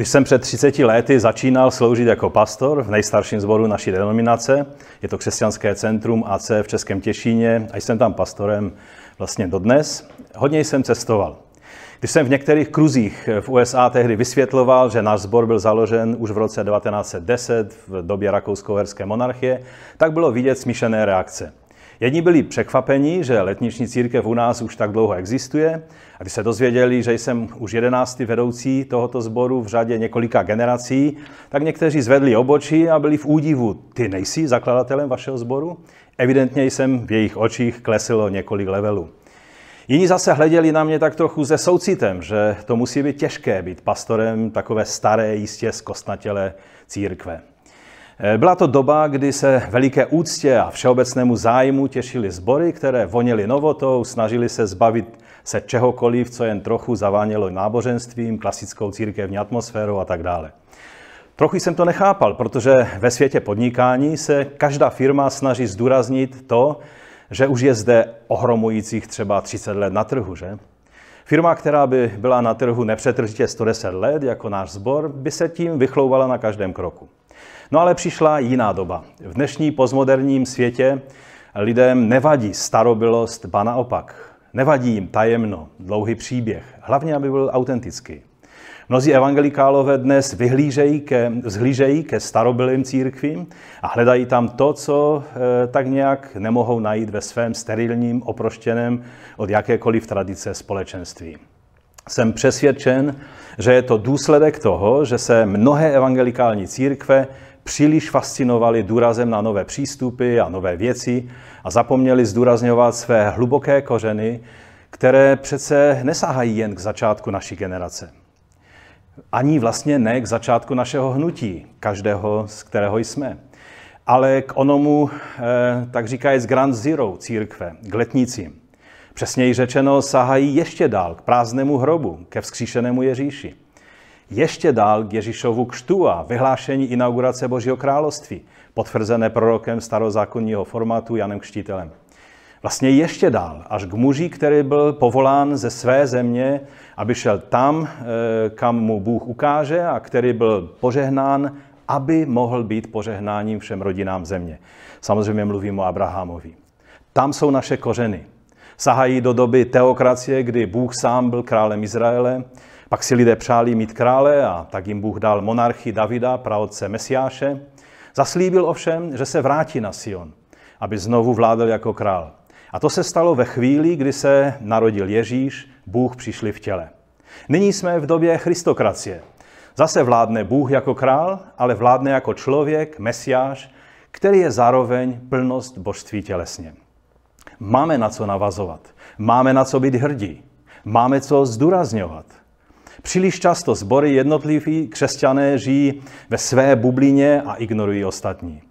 Když jsem před 30 lety začínal sloužit jako pastor v nejstarším zboru naší denominace, je to křesťanské centrum AC v Českém Těšíně a jsem tam pastorem vlastně dodnes, hodně jsem cestoval. Když jsem v některých kruzích v USA tehdy vysvětloval, že náš sbor byl založen už v roce 1910 v době rakousko-herské monarchie, tak bylo vidět smíšené reakce. Jedni byli překvapeni, že letniční církev u nás už tak dlouho existuje, a když se dozvěděli, že jsem už jedenáctý vedoucí tohoto sboru v řadě několika generací, tak někteří zvedli obočí a byli v údivu. Ty nejsi zakladatelem vašeho sboru? Evidentně jsem v jejich očích klesilo několik levelů. Jiní zase hleděli na mě tak trochu se soucitem, že to musí být těžké být pastorem takové staré, jistě zkostnatělé církve. Eh, byla to doba, kdy se veliké úctě a všeobecnému zájmu těšili sbory, které voněly novotou, snažili se zbavit se čehokoliv, co jen trochu zavánělo náboženstvím, klasickou církevní atmosférou a tak dále. Trochu jsem to nechápal, protože ve světě podnikání se každá firma snaží zdůraznit to, že už je zde ohromujících třeba 30 let na trhu, že? Firma, která by byla na trhu nepřetržitě 110 let, jako náš sbor, by se tím vychlouvala na každém kroku. No ale přišla jiná doba. V dnešní postmoderním světě lidem nevadí starobilost, ba naopak. Nevadí jim tajemno, dlouhý příběh, hlavně, aby byl autentický. Mnozí evangelikálové dnes vyhlížejí ke, vzhlížejí ke starobilým církvím a hledají tam to, co e, tak nějak nemohou najít ve svém sterilním, oproštěném od jakékoliv tradice společenství. Jsem přesvědčen, že je to důsledek toho, že se mnohé evangelikální církve příliš fascinovali důrazem na nové přístupy a nové věci a zapomněli zdůrazňovat své hluboké kořeny, které přece nesahají jen k začátku naší generace. Ani vlastně ne k začátku našeho hnutí, každého, z kterého jsme, ale k onomu, eh, tak říkajíc, Grand Zero církve, k letnicím. Přesněji řečeno, sahají ještě dál k prázdnému hrobu, ke vzkříšenému Ježíši ještě dál k Ježíšovu křtu a vyhlášení inaugurace Božího království, potvrzené prorokem starozákonního formátu Janem Kštítelem. Vlastně ještě dál, až k muži, který byl povolán ze své země, aby šel tam, eh, kam mu Bůh ukáže a který byl požehnán, aby mohl být požehnáním všem rodinám země. Samozřejmě mluvím o Abrahamovi. Tam jsou naše kořeny. Sahají do doby teokracie, kdy Bůh sám byl králem Izraele, pak si lidé přáli mít krále a tak jim Bůh dal monarchy Davida, praotce Mesiáše. Zaslíbil ovšem, že se vrátí na Sion, aby znovu vládl jako král. A to se stalo ve chvíli, kdy se narodil Ježíš, Bůh přišli v těle. Nyní jsme v době Christokracie. Zase vládne Bůh jako král, ale vládne jako člověk, mesiáš, který je zároveň plnost božství tělesně. Máme na co navazovat, máme na co být hrdí, máme co zdůrazňovat. Příliš často sbory jednotliví křesťané žijí ve své bublině a ignorují ostatní.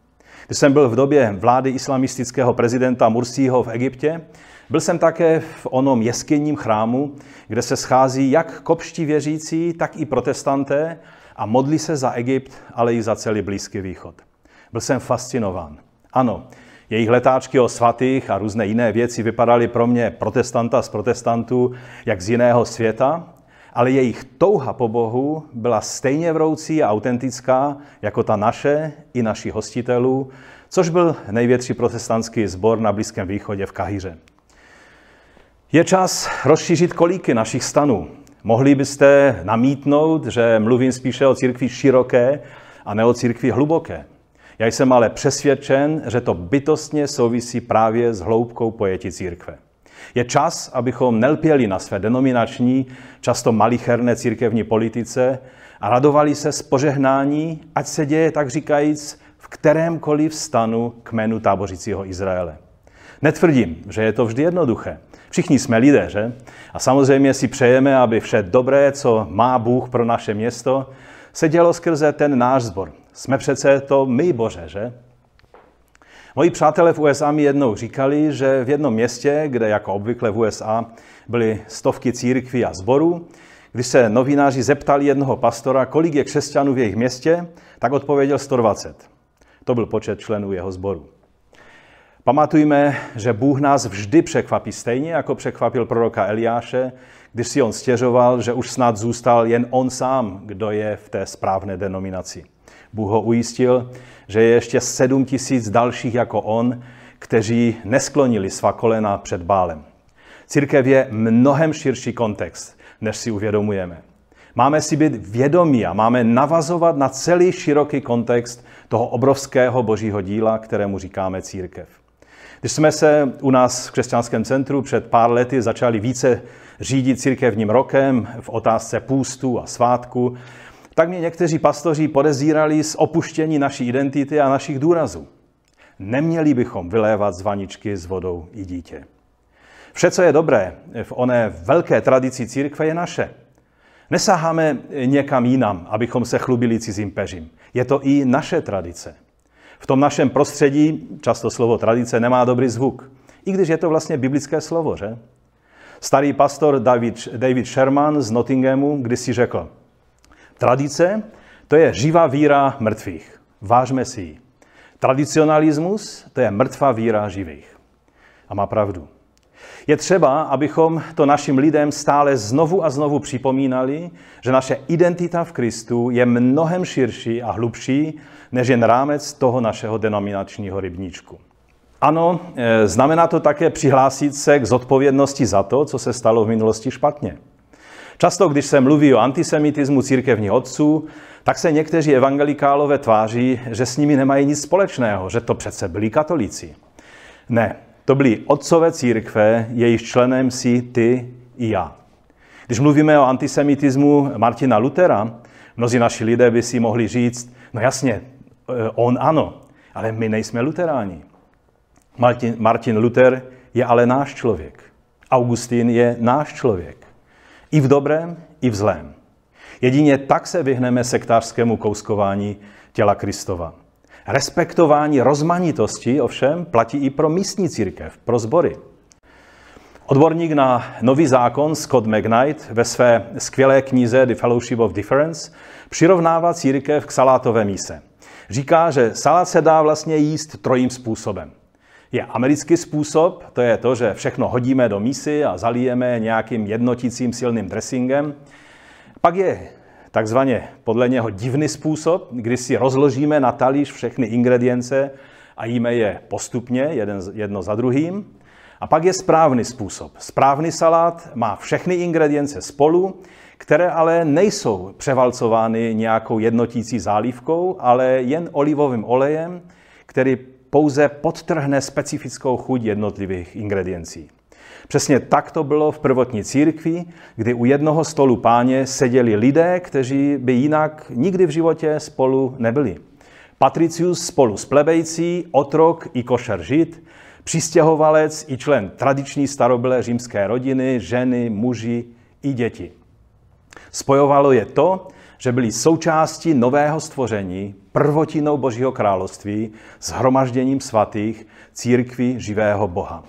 Když jsem byl v době vlády islamistického prezidenta Mursího v Egyptě, byl jsem také v onom jeskyním chrámu, kde se schází jak kopští věřící, tak i protestanté a modlí se za Egypt, ale i za celý Blízký východ. Byl jsem fascinován. Ano, jejich letáčky o svatých a různé jiné věci vypadaly pro mě protestanta z protestantů jak z jiného světa, ale jejich touha po Bohu byla stejně vroucí a autentická jako ta naše i našich hostitelů, což byl největší protestantský sbor na Blízkém východě v Kahiře. Je čas rozšířit kolíky našich stanů. Mohli byste namítnout, že mluvím spíše o církvi široké a ne o církvi hluboké. Já jsem ale přesvědčen, že to bytostně souvisí právě s hloubkou pojetí církve. Je čas, abychom nelpěli na své denominační, často malicherné církevní politice a radovali se z požehnání, ať se děje, tak říkajíc, v kterémkoliv stanu kmenu tábořícího Izraele. Netvrdím, že je to vždy jednoduché. Všichni jsme lidé, že? A samozřejmě si přejeme, aby vše dobré, co má Bůh pro naše město, se dělo skrze ten náš zbor. Jsme přece to my, Bože, že? Moji přátelé v USA mi jednou říkali, že v jednom městě, kde jako obvykle v USA byly stovky církví a zborů, když se novináři zeptali jednoho pastora, kolik je křesťanů v jejich městě, tak odpověděl 120. To byl počet členů jeho sboru. Pamatujme, že Bůh nás vždy překvapí stejně, jako překvapil proroka Eliáše, když si on stěžoval, že už snad zůstal jen on sám, kdo je v té správné denominaci. Bůh ho ujistil, že je ještě sedm tisíc dalších jako on, kteří nesklonili svá kolena před bálem. Církev je mnohem širší kontext, než si uvědomujeme. Máme si být vědomí a máme navazovat na celý široký kontext toho obrovského božího díla, kterému říkáme církev. Když jsme se u nás v křesťanském centru před pár lety začali více řídit církevním rokem v otázce půstu a svátku, tak mě někteří pastoři podezírali z opuštění naší identity a našich důrazů. Neměli bychom vylévat z vaničky s vodou i dítě. Vše, co je dobré v oné velké tradici církve, je naše. Nesáháme někam jinam, abychom se chlubili cizím peřím. Je to i naše tradice. V tom našem prostředí často slovo tradice nemá dobrý zvuk. I když je to vlastně biblické slovo, že? Starý pastor David, David Sherman z Nottinghamu kdysi řekl, tradice to je živá víra mrtvých. Vážme si ji. Tradicionalismus to je mrtvá víra živých. A má pravdu. Je třeba, abychom to našim lidem stále znovu a znovu připomínali, že naše identita v Kristu je mnohem širší a hlubší než jen rámec toho našeho denominačního rybníčku. Ano, e, znamená to také přihlásit se k zodpovědnosti za to, co se stalo v minulosti špatně. Často, když se mluví o antisemitismu církevních otců, tak se někteří evangelikálové tváří, že s nimi nemají nic společného, že to přece byli katolíci. Ne, to byli otcové církve, jejich členem si ty i já. Když mluvíme o antisemitismu Martina Lutera, mnozí naši lidé by si mohli říct, no jasně, eh, on ano, ale my nejsme luteráni. Martin, Martin Luther je ale náš člověk. Augustín je náš člověk. I v dobrém, i v zlém. Jedině tak se vyhneme sektářskému kouskování těla Kristova. Respektování rozmanitosti ovšem platí i pro místní církev, pro sbory. Odborník na nový zákon Scott McKnight ve své skvělé knize The Fellowship of Difference přirovnává církev k salátové míse. Říká, že salát se dá vlastně jíst trojím způsobem. Je americký způsob, to je to, že všechno hodíme do mísy a zalijeme nějakým jednotícím silným dressingem. Pak je takzvaně podle něho divný způsob, kdy si rozložíme na talíř všechny ingredience a jíme je postupně, jeden, jedno za druhým. A pak je správný způsob. Správný salát má všechny ingredience spolu, které ale nejsou převalcovány nějakou jednotící zálivkou, ale jen olivovým olejem, který pouze podtrhne specifickou chuť jednotlivých ingrediencí. Přesně tak to bylo v prvotní církvi, kdy u jednoho stolu páně seděli lidé, kteří by jinak nikdy v životě spolu nebyli. Patricius spolu s plebejcí, otrok i košer žid, přistěhovalec i člen tradiční starobylé římské rodiny, ženy, muži i děti. Spojovalo je to, že byli součástí nového stvoření, prvotinou Božího království, s hromažděním svatých, církví živého Boha.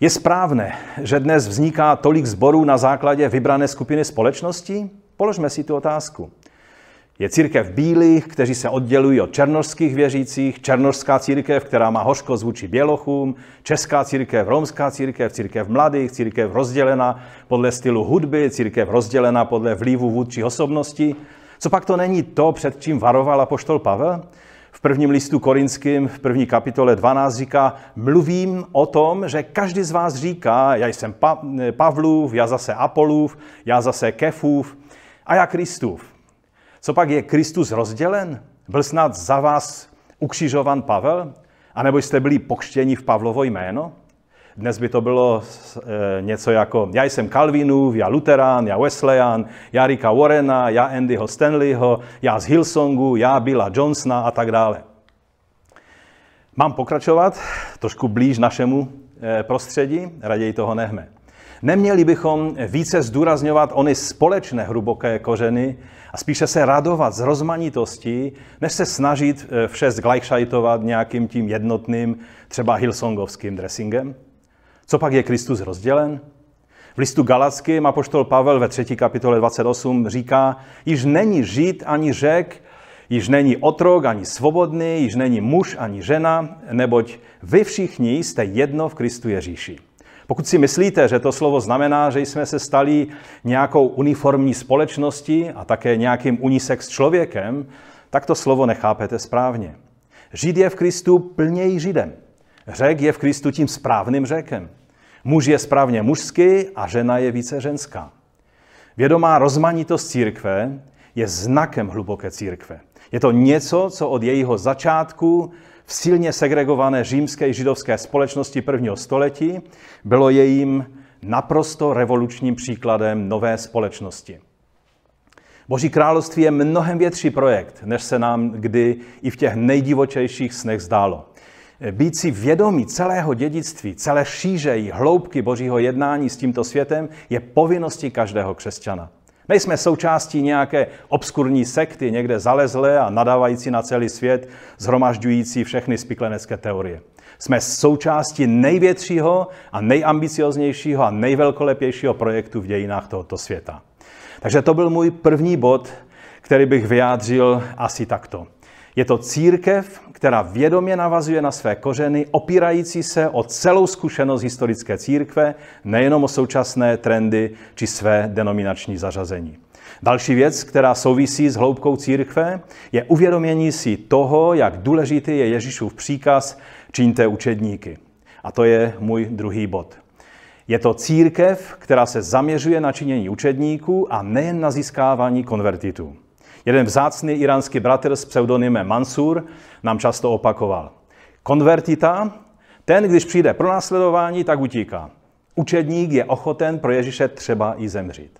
Je správné, že dnes vzniká tolik zborů na základě vybrané skupiny společnosti? Položme si tu otázku. Je církev bílých, kteří se oddělují od černožských věřících, černožská církev, která má hořkost vůči bělochům, česká církev, romská církev, církev mladých, církev rozdělena podle stylu hudby, církev rozdělena podle vlivu vůdčí osobnosti. Co pak to není to, před čím varoval apoštol Pavel? v prvním listu korinským, v první kapitole 12 říká, mluvím o tom, že každý z vás říká, já jsem pa- Pavlův, já zase Apolův, já zase Kefův a já Kristův. Co pak je Kristus rozdělen? Byl snad za vás ukřižovan Pavel? A nebo jste byli pokštěni v Pavlovo jméno? Dnes by to bylo e, něco jako já jsem Calvinův, já Luterán, já Wesleyan, já Ricka Warrena, já Andyho Stanleyho, já z Hillsongu, já Billa Johnsona a tak dále. Mám pokračovat trošku blíž našemu e, prostředí, raději toho nehme. Neměli bychom více zdůrazňovat ony společné hruboké kořeny a spíše se radovat z rozmanitosti, než se snažit e, vše zglajšajtovat nějakým tím jednotným, třeba Hillsongovským dressingem? Co pak je Kristus rozdělen? V listu Galackým apoštol Pavel ve 3. kapitole 28 říká, již není žid ani řek, již není otrok ani svobodný, již není muž ani žena, neboť vy všichni jste jedno v Kristu Ježíši. Pokud si myslíte, že to slovo znamená, že jsme se stali nějakou uniformní společností a také nějakým unisex člověkem, tak to slovo nechápete správně. Žid je v Kristu plněji Židem. Řek je v Kristu tím správným řekem. Muž je správně mužský a žena je více ženská. Vědomá rozmanitost církve je znakem hluboké církve. Je to něco, co od jejího začátku v silně segregované římské i židovské společnosti prvního století bylo jejím naprosto revolučním příkladem nové společnosti. Boží království je mnohem větší projekt, než se nám kdy i v těch nejdivočejších snech zdálo. Být si vědomí celého dědictví, celé šíře i hloubky Božího jednání s tímto světem je povinností každého křesťana. Nejsme součástí nějaké obskurní sekty, někde zalezlé a nadávající na celý svět, zhromažďující všechny spiklenecké teorie. Jsme součástí největšího a nejambicioznějšího a nejvelkolepějšího projektu v dějinách tohoto světa. Takže to byl můj první bod, který bych vyjádřil asi takto. Je to církev, která vědomě navazuje na své kořeny, opírající se o celou zkušenost historické církve, nejenom o současné trendy či své denominační zařazení. Další věc, která souvisí s hloubkou církve, je uvědomění si toho, jak důležitý je Ježíšův příkaz čiňte učedníky. A to je můj druhý bod. Je to církev, která se zaměřuje na činění učedníků a nejen na získávání konvertitů. Jeden vzácný iránský bratr s pseudonymem Mansur nám často opakoval. Konvertita, ten, když přijde pro následování, tak utíká. Učedník je ochoten pro Ježíše třeba i zemřít.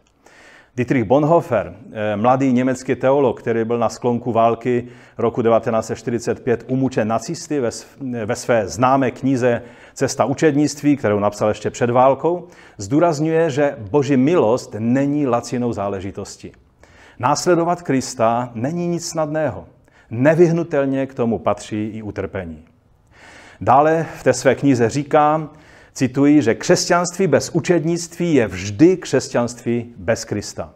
Dietrich Bonhoeffer, eh, mladý německý teolog, který byl na sklonku války roku 1945 umučen nacisty ve své známé knize Cesta učednictví, kterou napsal ještě před válkou, zdůrazňuje, že boží milost není lacinou záležitostí. Následovat Krista není nic snadného. Nevyhnutelně k tomu patří i utrpení. Dále v té své knize říká, cituji, že křesťanství bez učednictví je vždy křesťanství bez Krista.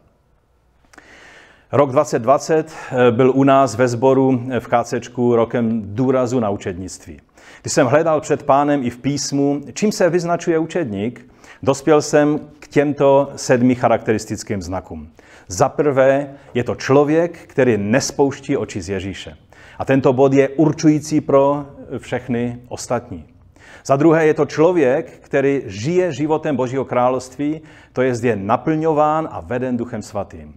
Rok 2020 eh, byl u nás ve sboru v KCčku rokem důrazu na učednictví. Když jsem hledal před pánem i v písmu, čím se vyznačuje učedník, dospěl jsem k těmto sedmi charakteristickým znakům. Za prvé je to člověk, který nespouští oči z Ježíše. A tento bod je určující pro všechny ostatní. Za druhé je to člověk, který žije životem Božího království, to je je naplňován a veden Duchem Svatým.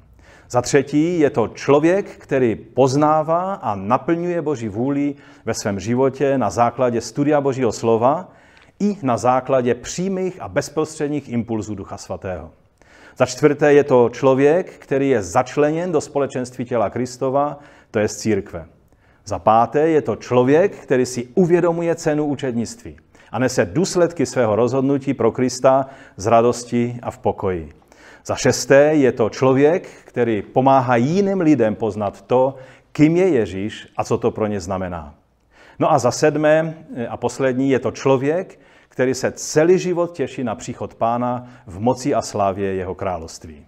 Za třetí je to člověk, který poznává a naplňuje Boží vůli ve svém životě na základě studia Božího slova i na základě přímých a bezprostředních impulzů Ducha Svatého. Za čtvrté je to člověk, který je začleněn do společenství těla Kristova, to je z církve. Za páté je to člověk, který si uvědomuje cenu učednictví a nese důsledky svého rozhodnutí pro Krista z radosti a v pokoji. Za šesté je to člověk, který pomáhá jiným lidem poznat to, kým je Ježíš a co to pro ně znamená. No a za sedmé a poslední je to člověk, který se celý život těší na příchod pána v moci a slávě jeho království.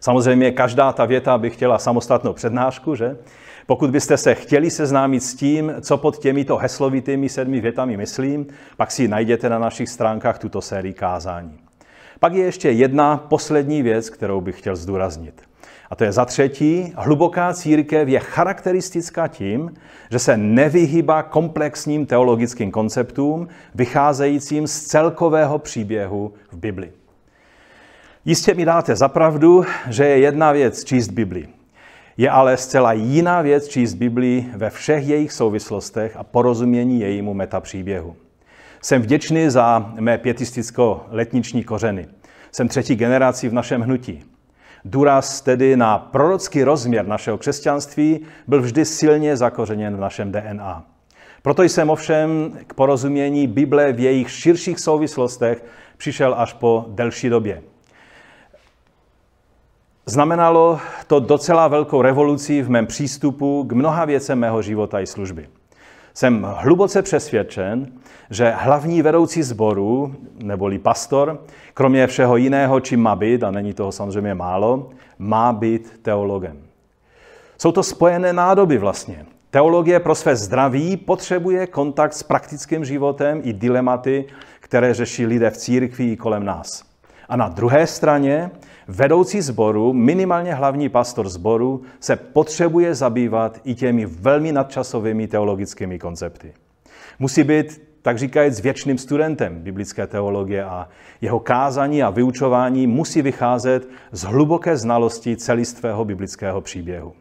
Samozřejmě každá ta věta by chtěla samostatnou přednášku, že? Pokud byste se chtěli seznámit s tím, co pod těmito heslovitými sedmi větami myslím, pak si najděte na našich stránkách tuto sérii kázání. Pak je ještě jedna poslední věc, kterou bych chtěl zdůraznit. A to je za třetí, hluboká církev je charakteristická tím, že se nevyhýbá komplexním teologickým konceptům, vycházejícím z celkového příběhu v Bibli. Jistě mi dáte zapravdu, že je jedna věc číst Bibli. Je ale zcela jiná věc číst Bibli ve všech jejich souvislostech a porozumění jejímu metapříběhu. Jsem vděčný za mé pětisticko-letniční kořeny. Jsem třetí generací v našem hnutí. Důraz tedy na prorocký rozměr našeho křesťanství byl vždy silně zakořeněn v našem DNA. Proto jsem ovšem k porozumění Bible v jejich širších souvislostech přišel až po delší době. Znamenalo to docela velkou revoluci v mém přístupu k mnoha věcem mého života i služby. Jsem hluboce přesvědčen, že hlavní vedoucí sboru, neboli pastor, kromě všeho jiného, čím má být, a není toho samozřejmě málo, má být teologem. Jsou to spojené nádoby vlastně. Teologie pro své zdraví potřebuje kontakt s praktickým životem i dilematy, které řeší lidé v církvi i kolem nás. A na druhé straně vedoucí sboru, minimálně hlavní pastor sboru, se potřebuje zabývat i těmi velmi nadčasovými teologickými koncepty. Musí být, tak říkajíc, věčným studentem biblické teologie a jeho kázání a vyučování musí vycházet z hluboké znalosti celistvého biblického příběhu.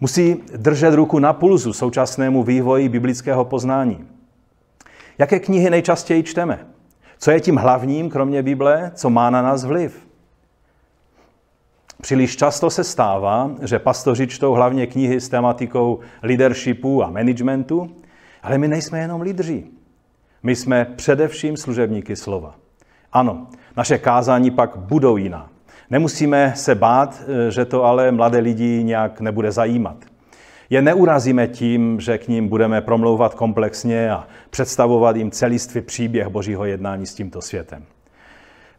Musí držet ruku na pulzu současnému vývoji biblického poznání. Jaké knihy nejčastěji čteme? Co je tím hlavním, kromě Bible, co má na nás vliv? Příliš často se stává, že pastoři čtou hlavně knihy s tematikou leadershipu a managementu, ale my nejsme jenom lídři. My jsme především služebníky slova. Ano, naše kázání pak budou jiná. Nemusíme se bát, že to ale mladé lidi nějak nebude zajímat. Je neurazíme tím, že k ním budeme promlouvat komplexně a představovat jim celistvý příběh Božího jednání s tímto světem.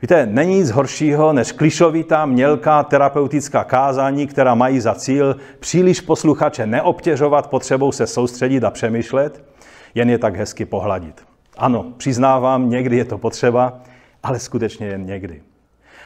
Víte, není nic horšího než klišovitá, mělká terapeutická kázání, která mají za cíl příliš posluchače neobtěžovat potřebou se soustředit a přemýšlet, jen je tak hezky pohladit. Ano, přiznávám, někdy je to potřeba, ale skutečně jen někdy.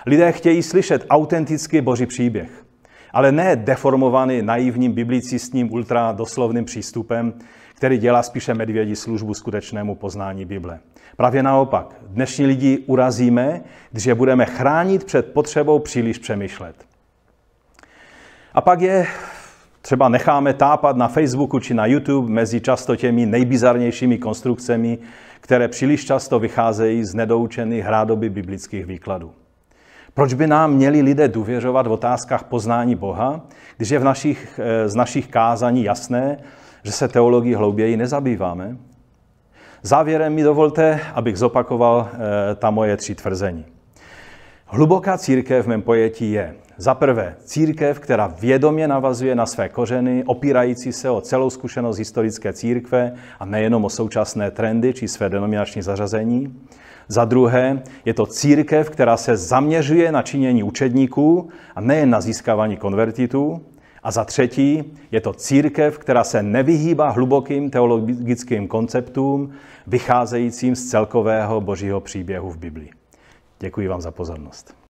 Lidé chtějí slyšet autentický boží příběh, ale ne deformovaný naivním biblicistním ultradoslovným přístupem, který dělá spíše medvědí službu skutečnému poznání Bible. Právě naopak, dnešní lidi urazíme, když je budeme chránit před potřebou příliš přemýšlet. A pak je třeba necháme tápat na Facebooku či na YouTube mezi často těmi nejbizarnějšími konstrukcemi, které příliš často vycházejí z nedoučených hrádoby biblických výkladů. Proč by nám měli lidé důvěřovat v otázkách poznání Boha, když je v našich, eh, z našich kázání jasné, že se teologii hlouběji nezabýváme? Závěrem mi dovolte, abych zopakoval eh, ta moje tři tvrzení. Hluboká církev v mém pojetí je za prvé církev, která vědomě navazuje na své kořeny, opírající se o celou zkušenost historické církve a nejenom o současné trendy či své denominační zařazení. Za druhé je to církev, která se zaměřuje na činění učedníků a nejen na získávání konvertitů. A za třetí je to církev, která se nevyhýbá hlubokým teologickým konceptům, vycházejícím z celkového božího příběhu v Biblii. Děkuji vám za pozornost.